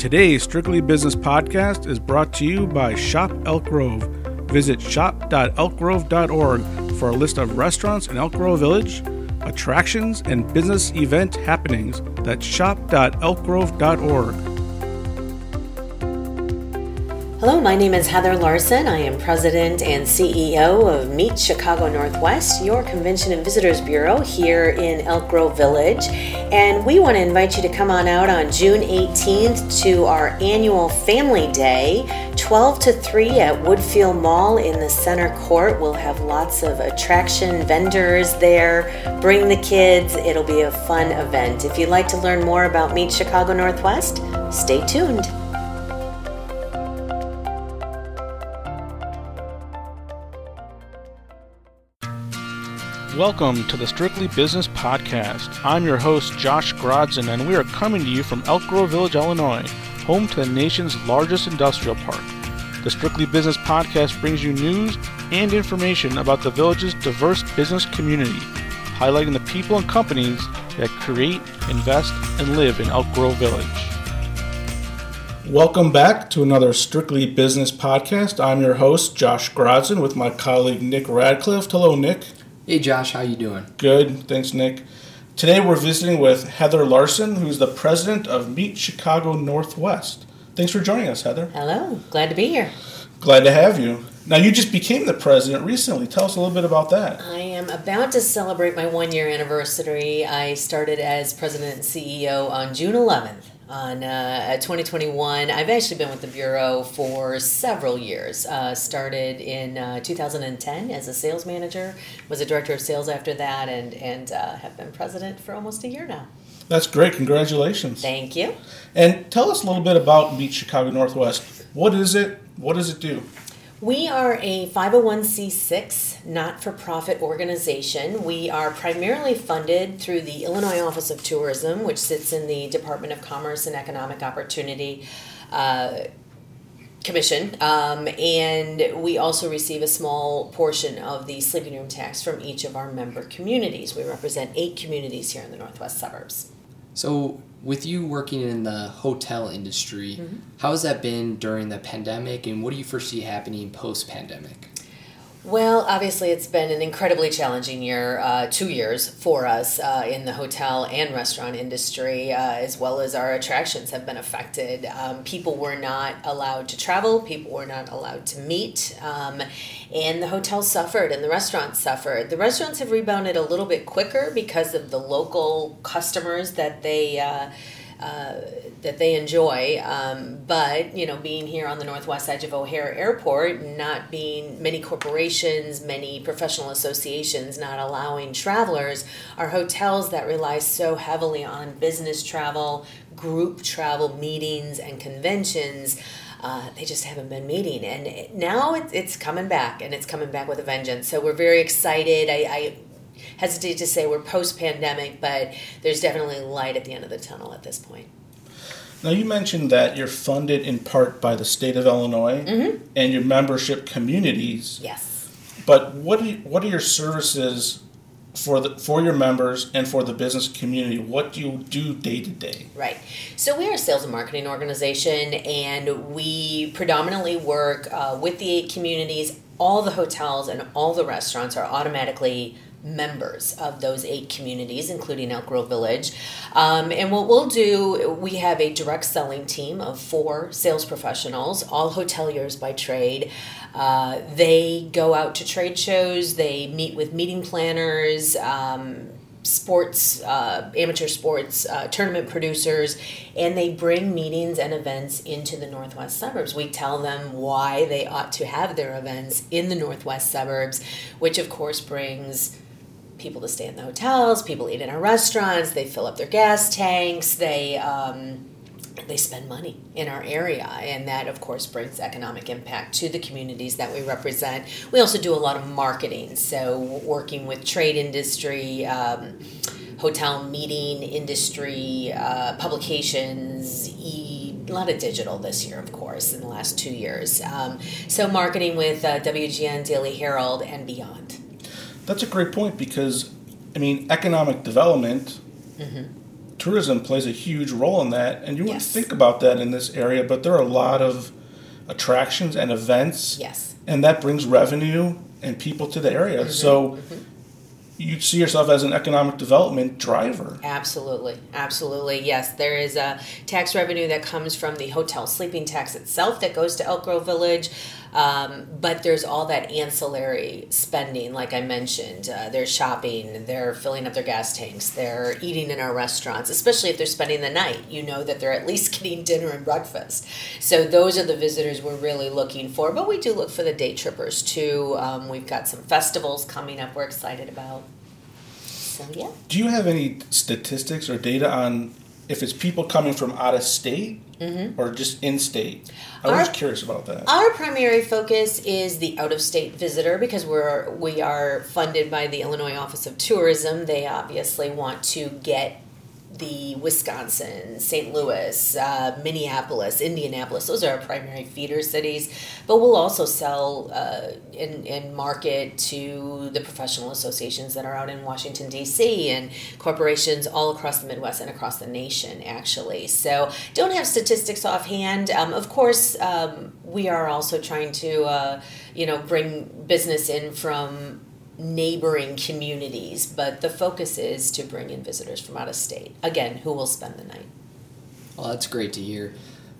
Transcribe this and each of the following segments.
Today's Strictly Business podcast is brought to you by Shop Elk Grove. Visit shop.elkgrove.org for a list of restaurants in Elk Grove Village, attractions, and business event happenings. That's shop.elkgrove.org. Hello, my name is Heather Larson. I am President and CEO of Meet Chicago Northwest, your Convention and Visitors Bureau here in Elk Grove Village. And we want to invite you to come on out on June 18th to our annual Family Day, 12 to 3 at Woodfield Mall in the center court. We'll have lots of attraction vendors there. Bring the kids, it'll be a fun event. If you'd like to learn more about Meet Chicago Northwest, stay tuned. Welcome to the Strictly Business Podcast. I'm your host, Josh Grodzin, and we are coming to you from Elk Grove Village, Illinois, home to the nation's largest industrial park. The Strictly Business Podcast brings you news and information about the village's diverse business community, highlighting the people and companies that create, invest, and live in Elk Grove Village. Welcome back to another Strictly Business Podcast. I'm your host, Josh Grodzin, with my colleague Nick Radcliffe. Hello, Nick. Hey Josh, how you doing? Good, thanks, Nick. Today we're visiting with Heather Larson, who's the president of Meet Chicago Northwest. Thanks for joining us, Heather. Hello, glad to be here. Glad to have you. Now, you just became the president recently. Tell us a little bit about that. I am about to celebrate my one year anniversary. I started as president and CEO on June 11th on uh, 2021. I've actually been with the Bureau for several years. Uh, started in uh, 2010 as a sales manager, was a director of sales after that, and, and uh, have been president for almost a year now. That's great. Congratulations. Thank you. And tell us a little bit about Meet Chicago Northwest. What is it? What does it do? We are a 501c6 not for profit organization. We are primarily funded through the Illinois Office of Tourism, which sits in the Department of Commerce and Economic Opportunity. Uh, commission um, and we also receive a small portion of the sleeping room tax from each of our member communities we represent eight communities here in the northwest suburbs so with you working in the hotel industry, mm-hmm. how has that been during the pandemic and what do you foresee happening post pandemic? Well, obviously, it's been an incredibly challenging year, uh, two years for us uh, in the hotel and restaurant industry, uh, as well as our attractions have been affected. Um, people were not allowed to travel, people were not allowed to meet, um, and the hotels suffered and the restaurants suffered. The restaurants have rebounded a little bit quicker because of the local customers that they uh, that they enjoy. Um, but you know, being here on the northwest edge of O'Hare Airport, not being many corporations, many professional associations not allowing travelers, our hotels that rely so heavily on business travel, group travel, meetings, and conventions. Uh, they just haven't been meeting, and now it's coming back, and it's coming back with a vengeance. So we're very excited. I, I hesitate to say we're post pandemic, but there's definitely light at the end of the tunnel at this point. Now, you mentioned that you're funded in part by the state of Illinois mm-hmm. and your membership communities. Yes. But what, you, what are your services for the for your members and for the business community what do you do day to day right so we are a sales and marketing organization and we predominantly work uh, with the eight communities all the hotels and all the restaurants are automatically members of those eight communities, including Elk Grove Village. Um, and what we'll do, we have a direct selling team of four sales professionals, all hoteliers by trade. Uh, they go out to trade shows, they meet with meeting planners. Um, sports, uh, amateur sports, uh, tournament producers, and they bring meetings and events into the northwest suburbs. We tell them why they ought to have their events in the northwest suburbs, which of course brings people to stay in the hotels, people eat in our restaurants, they fill up their gas tanks, they um, they spend money in our area, and that of course brings economic impact to the communities that we represent. We also do a lot of marketing, so working with trade industry. Um, hotel meeting industry uh, publications e- a lot of digital this year of course in the last two years um, so marketing with uh, wgn daily herald and beyond that's a great point because, I mean, economic development mm-hmm. tourism plays a huge role in that, and you wouldn't Yes. think about that in this area, but there are a lot of attractions and events, Yes. and that brings revenue and people to the area. So you see yourself as an economic development driver. Absolutely, absolutely. Yes, there is a tax revenue that comes from the hotel sleeping tax itself that goes to Elk Grove Village, um, but there's all that ancillary spending, like I mentioned. Uh, they're shopping, they're filling up their gas tanks, they're eating in our restaurants, especially if they're spending the night. You know that they're at least getting dinner and breakfast. So those are the visitors we're really looking for, but we do look for the day trippers too. Um, we've got some festivals coming up we're excited about. So, yeah. Do you have any statistics or data on if it's people coming from out of state mm-hmm. or just in state? I was curious about that. Our primary focus is the out-of-state visitor because we're we are funded by the Illinois Office of Tourism. They obviously want to get the Wisconsin, St. Louis, uh, Minneapolis, Indianapolis. Those are our primary feeder cities. But we'll also sell uh, and, and market to the professional associations that are out in Washington, D.C. and corporations all across the Midwest and across the nation, actually. So don't have statistics offhand. Um, of course, um, we are also trying to, uh, you know, bring business in from neighboring communities, but the focus is to bring in visitors from out of state. Again, who will spend the night? Well, that's great to hear.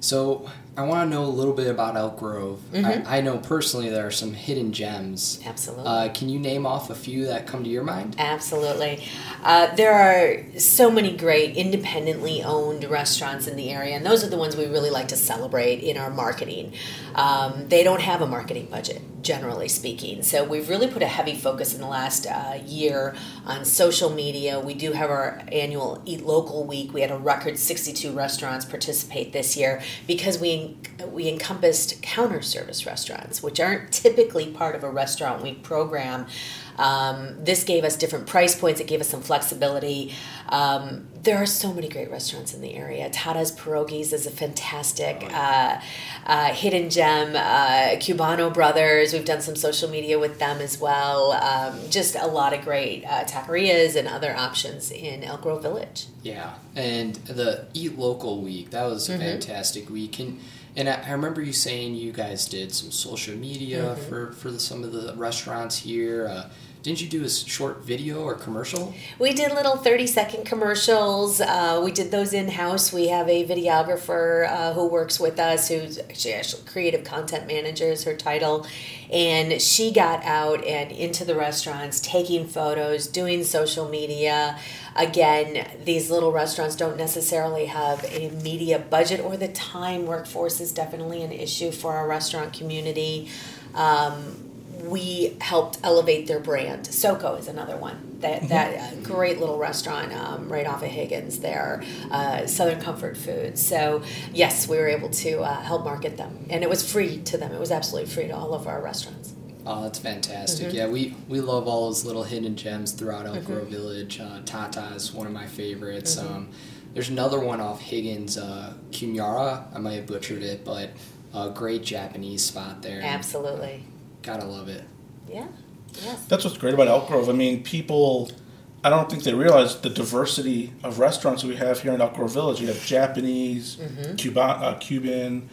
So, I want to know a little bit about Elk Grove. I, I know personally there are some hidden gems. Absolutely. Uh, can you name off a few that come to your mind? Absolutely. Uh, there are so many great independently owned restaurants in the area, and those are the ones we really like to celebrate in our marketing. Um, they don't have a marketing budget, generally speaking, so we've really put a heavy focus in the last uh, year on social media. We do have our annual Eat Local Week. We had a record 62 restaurants participate this year because we we encompassed counter service restaurants, which aren't typically part of a restaurant week program. Um, this gave us different price points. It gave us some flexibility. Um, there are so many great restaurants in the area. Tata's Pierogies is a fantastic uh, uh, hidden gem. Uh, Cubano Brothers, we've done some social media with them as well. Um, just a lot of great uh, taquerias and other options in Elk Grove Village. Yeah, and the Eat Local Week that was a Mm-hmm. fantastic week, and and I, I remember you saying you guys did some social media Mm-hmm. for for the, some of the restaurants here. Uh, didn't you do a short video or commercial? We did little 30 second commercials. Uh, we did those in house. We have a videographer uh, who works with us, who's actually, actually creative content manager, is her title. And she got out and into the restaurants, taking photos, doing social media. Again, these little restaurants don't necessarily have a media budget or the time. Workforce is definitely an issue for our restaurant community. Um, we helped elevate their brand. Soko is another one. That that uh, great little restaurant um, right off of Higgins there, uh, Southern Comfort Food. So yes, we were able to uh, help market them, and it was free to them. It was absolutely free to all of our restaurants. Oh, that's fantastic! Mm-hmm. Yeah, we we love all those little hidden gems throughout Elk Grove Village. Uh, Tata is one of my favorites. Mm-hmm. Um, there's another one off Higgins, uh, Kumyara. I might have butchered it, but a great Japanese spot there. Absolutely, Gotta love it. yeah, yes, That's what's great about Elk Grove. I mean, people, I don't think they realize the diversity of restaurants we have here in Elk Grove Village. You have Japanese, Cuba, uh, Cuban,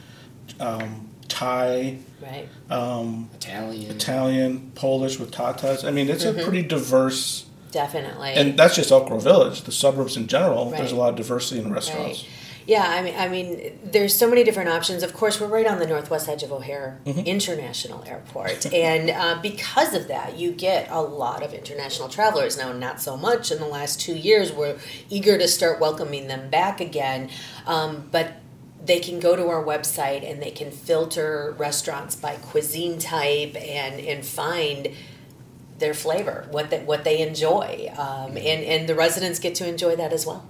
um, Thai, right, um, Italian. Italian, Polish with Tatas. I mean, it's a pretty diverse, definitely. and that's just Elk Grove Village. The suburbs in general, there's a lot of diversity in restaurants. Right. Yeah, I mean, I mean, there's so many different options. Of course, we're right on the northwest edge of O'Hare International Airport, and uh, because of that, you get a lot of international travelers. Now, not so much in the last two years. We're eager to start welcoming them back again, um, but they can go to our website and they can filter restaurants by cuisine type and and find their flavor, what they, what they enjoy, um, and and the residents get to enjoy that as well.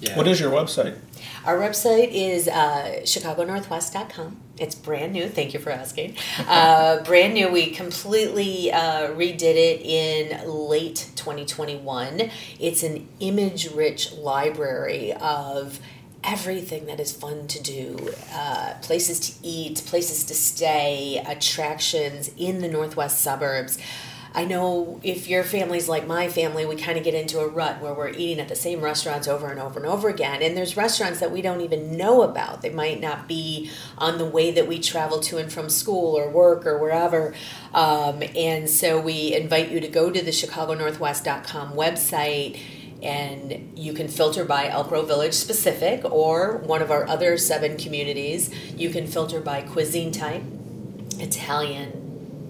Yeah. What is your website? Our website is uh, chicagonorthwest.com. It's brand new. Thank you for asking. Uh, brand new. We completely uh, redid it in late 2021. It's an image rich library of everything that is fun to do uh, places to eat, places to stay, attractions in the northwest suburbs. I know if your family's like my family, we kind of get into a rut where we're eating at the same restaurants over and over and over again. And there's restaurants that we don't even know about. They might not be on the way that we travel to and from school or work or wherever. Um, and so we invite you to go to the chicagonorthwest.com website and you can filter by Elk Grove Village specific or one of our other seven communities. You can filter by cuisine type, Italian,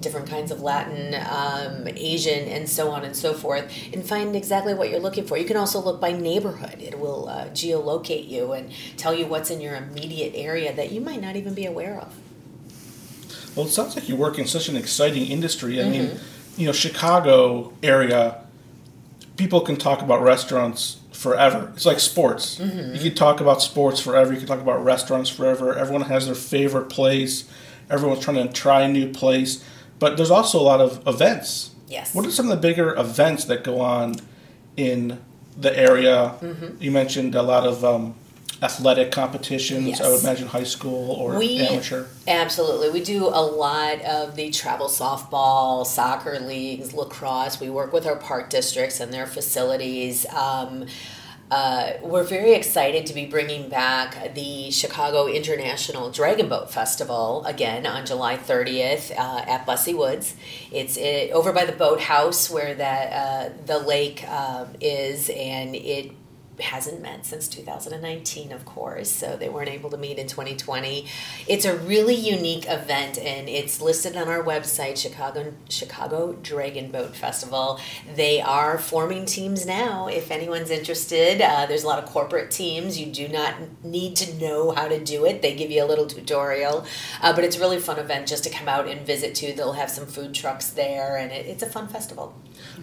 different kinds of Latin, um, Asian, and so on and so forth, and find exactly what you're looking for. You can also look by neighborhood. It will uh, geolocate you and tell you what's in your immediate area that you might not even be aware of. Well, it sounds like you work in such an exciting industry. I mm-hmm. mean, you know, Chicago area people can talk about restaurants forever. It's like sports. Mm-hmm. You can talk about sports forever. You can talk about restaurants forever. Everyone has their favorite place. Everyone's trying to try a new place. But there's also a lot of events. Yes. What are some of the bigger events that go on in the area? Mm-hmm. You mentioned a lot of um, athletic competitions. Yes. I would imagine high school or we, amateur. Absolutely, we do a lot of the travel softball, soccer leagues, lacrosse. We work with our park districts and their facilities. Um, uh, we're very excited to be bringing back the Chicago International Dragon Boat Festival again on July 30th uh, at Busse Woods. It's it, over by the boathouse where that uh, the lake um, is, and it hasn't met since 2019, of course, so they weren't able to meet in 2020. It's a really unique event, and it's listed on our website, Chicago Chicago Dragon Boat Festival. They are forming teams now. If anyone's interested, uh, there's a lot of corporate teams. You do not need to know how to do it. They give you a little tutorial, uh, but it's really fun event just to come out and visit too. They'll have some food trucks there, and it, it's a fun festival.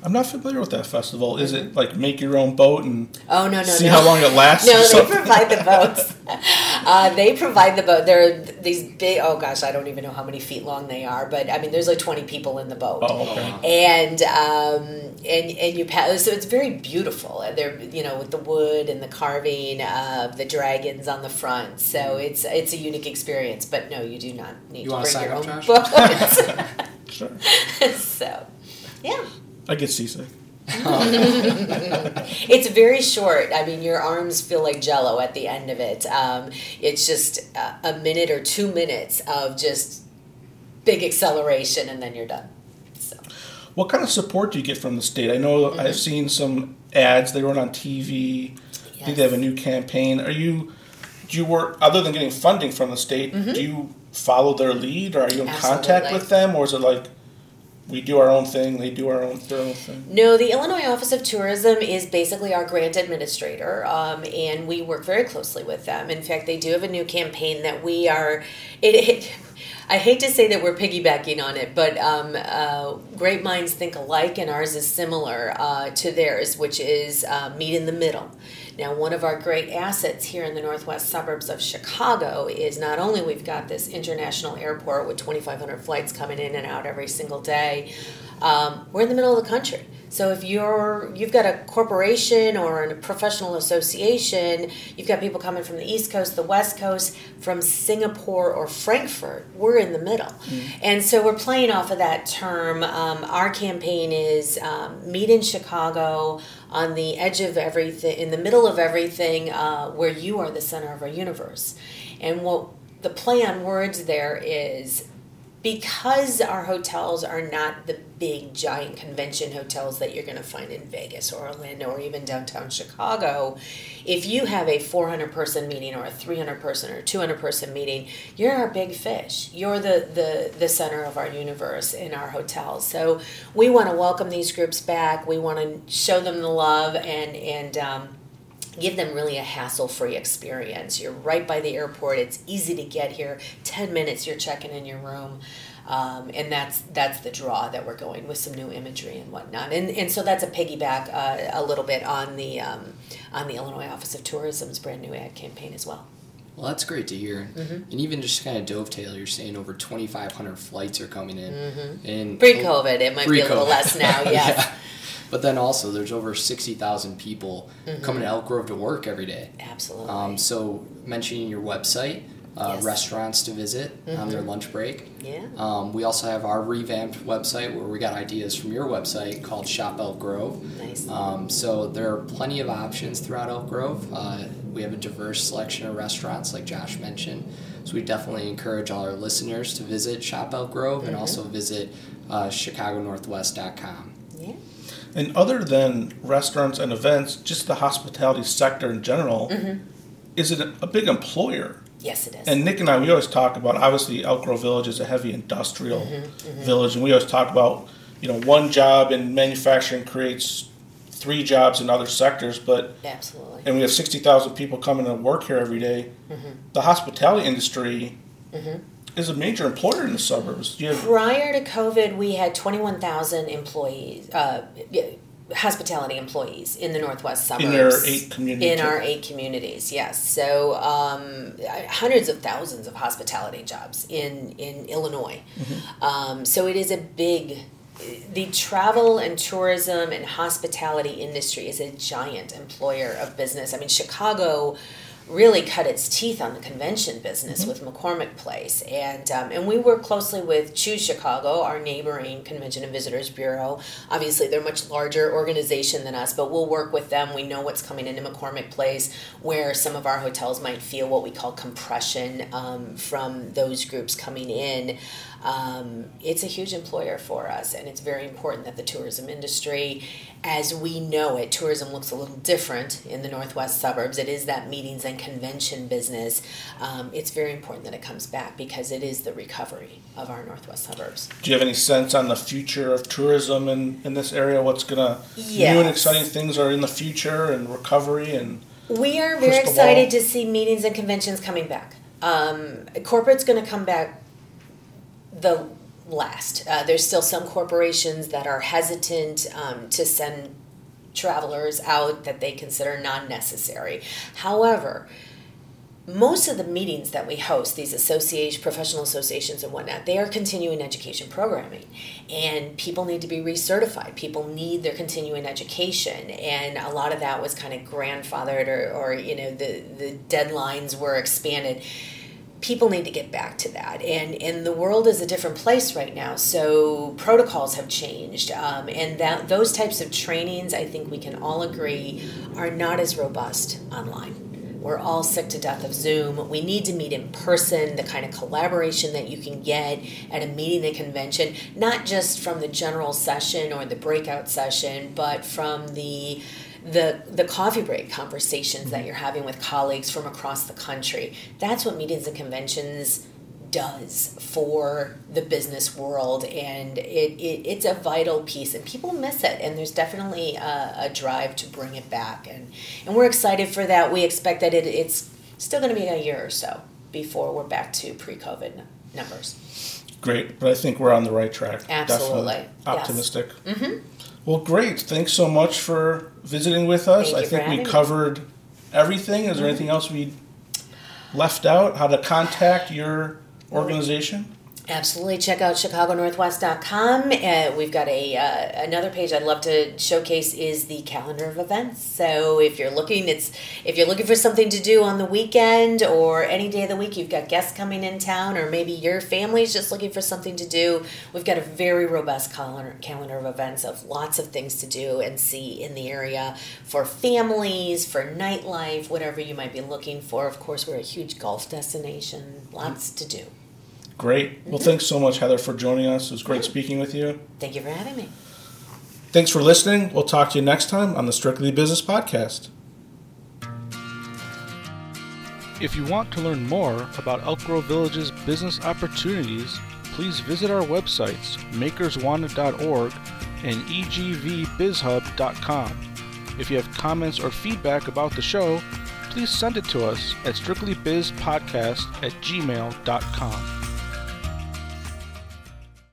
I'm not familiar with that festival. Is it like make your own boat and oh no no see no. how long it lasts? no, they provide the boats. uh, they provide the boat. There are these big. Oh gosh, I don't even know how many feet long they are, but I mean, there's like 20 people in the boat. Oh, okay. And um, and and you pass. So it's very beautiful. They're you know with the wood and the carving of the dragons on the front. So it's it's a unique experience. But no, you do not need you to bring your own boat. sure. so, yeah. I get seasick. it's very short. I mean, your arms feel like jello at the end of it. Um, it's just a, a, minute or two minutes of just big acceleration, and then you're done. So. What kind of support do you get from the state? I know mm-hmm. I've seen some ads they run on TV. Yes. I think they have a new campaign. Are you? Do you work other than getting funding from the state? Mm-hmm. Do you follow their lead, or are you in Absolutely. contact with them, or is it like? We do our own thing, they do our own, their own thing? No, the Illinois Office of Tourism is basically our grant administrator, um, and we work very closely with them. In fact, they do have a new campaign that we are. It, it I hate to say that we're piggybacking on it, but um, uh, great minds think alike, and ours is similar uh, to theirs, which is uh, meet in the middle. Now, one of our great assets here in the northwest suburbs of Chicago is not only we've got this international airport with 2,500 flights coming in and out every single day, um, we're in the middle of the country. So if you're you've got a corporation or a professional association, you've got people coming from the East Coast, the West Coast, from Singapore or Frankfurt. We're in the middle, mm. and so we're playing off of that term. Um, our campaign is um, meet in Chicago on the edge of everything, in the middle of everything, uh, where you are the center of our universe. And what the play on words there is because our hotels are not the big giant convention hotels that you're going to find in Vegas or Orlando or even downtown Chicago, if you have a 400 person meeting or a 300 person or 200 person meeting, you're our big fish. You're the, the, the center of our universe in our hotels. So we want to welcome these groups back. We want to show them the love and, and, um, give them really a hassle free experience. You're right by the airport, it's easy to get here. 10 minutes, you're checking in your room. Um, and that's that's the draw that we're going with some new imagery and whatnot, and and so that's a piggyback uh, a little bit on the um, on the Illinois Office of Tourism's brand new ad campaign as well. Well, that's great to hear, mm-hmm. and even just kind of dovetail. You're saying over 2,500 flights are coming in, mm-hmm. and pre-COVID, it might pre-COVID. be a little less now. Yes. yeah. But then also, there's over 60,000 people mm-hmm. coming to Elk Grove to work every day. Absolutely. Um, so, mentioning your website, uh, Yes. restaurants to visit on their lunch break. Yeah. Um, we also have our revamped website where we got ideas from your website called Shop Elk Grove. Nice. Um, so there are plenty of options throughout Elk Grove. Uh, we have a diverse selection of restaurants, like Josh mentioned. So we definitely encourage all our listeners to visit Shop Elk Grove and mm-hmm. also visit uh, ChicagoNorthwest.com. Yeah. And other than restaurants and events, just the hospitality sector in general, mm-hmm. is it a, a big employer? Yes, it is. And Nick and I, we always talk about obviously Elk Grove Village is a heavy industrial mm-hmm, village, and we always talk about you know one job in manufacturing creates three jobs in other sectors, but Absolutely. and we have sixty thousand people coming to work here every day. The hospitality industry is a major employer in the suburbs. You have Prior to COVID, we had 21,000 employees, uh, hospitality employees in the Northwest suburbs. in your eight communities? In our eight communities, yes. So um, hundreds of thousands of hospitality jobs in, in Illinois. Um, so it is a big, the travel and tourism and hospitality industry is a giant employer of business. I mean, Chicago really cut its teeth on the convention business with McCormick Place, and um, and we work closely with Choose Chicago, our neighboring Convention and Visitors Bureau. Obviously, they're a much larger organization than us, but we'll work with them. We know what's coming into McCormick Place, where some of our hotels might feel what we call compression um, from those groups coming in. Um, it's a huge employer for us, and it's very important that the tourism industry, as we know it, tourism looks a little different in the northwest suburbs. It is that meetings and convention business. Um, it's very important that it comes back because it is the recovery of our northwest suburbs. Do you have any sense on the future of tourism in, in this area? What's gonna new and exciting things are in the future and recovery and We are very excited ball. to see meetings and conventions coming back. Um, corporate's going to come back the last. Uh, there's still some corporations that are hesitant um, to send travelers out that they consider non necessary. However, most of the meetings that we host, these association, professional associations and whatnot, they are continuing education programming. And people need to be recertified. People need their continuing education. And a lot of that was kind of grandfathered or, or you know, the, the deadlines were expanded. People need to get back to that. And, and the world is a different place right now. So protocols have changed. Um, and that those types of trainings, I think we can all agree, are not as robust online. We're all sick to death of Zoom. We need to meet in person, the kind of collaboration that you can get at a meeting and convention, not just from the general session or the breakout session, but from the the the coffee break conversations that mm-hmm. you're having with colleagues from across the country. That's what meetings and conventions does for the business world and it, it it's a vital piece and people miss it and there's definitely a, a drive to bring it back and and we're excited for that. We expect that it, it's still going to be a year or so before we're back to pre-covid numbers great, but I think we're on the right track. Absolutely, Definitely yes. optimistic. Mm-hmm. Well, great. Thanks so much for visiting with us. Thank I think we having me. Mm-hmm. covered everything. Is there anything else we left out? How to contact your organization? Absolutely. Check out chicagonorthwest.com. Uh, we've got a uh, another page I'd love to showcase is the calendar of events. So if you're looking, it's if you're looking for something to do on the weekend or any day of the week, you've got guests coming in town, or maybe your family's just looking for something to do. We've got a very robust calendar calendar of events of lots of things to do and see in the area for families, for nightlife, whatever you might be looking for. Of course, we're a huge golf destination. Lots to do. Great. Well, thanks so much, Heather, for joining us. It was great speaking with you. Thank you for having me. Thanks for listening. We'll talk to you next time on the Strictly Business Podcast. If you want to learn more about Elk Grove Village's business opportunities, please visit our websites, makerswanted.org and egvbizhub.com. If you have comments or feedback about the show, please send it to us at strictlybizpodcast at gmail.com.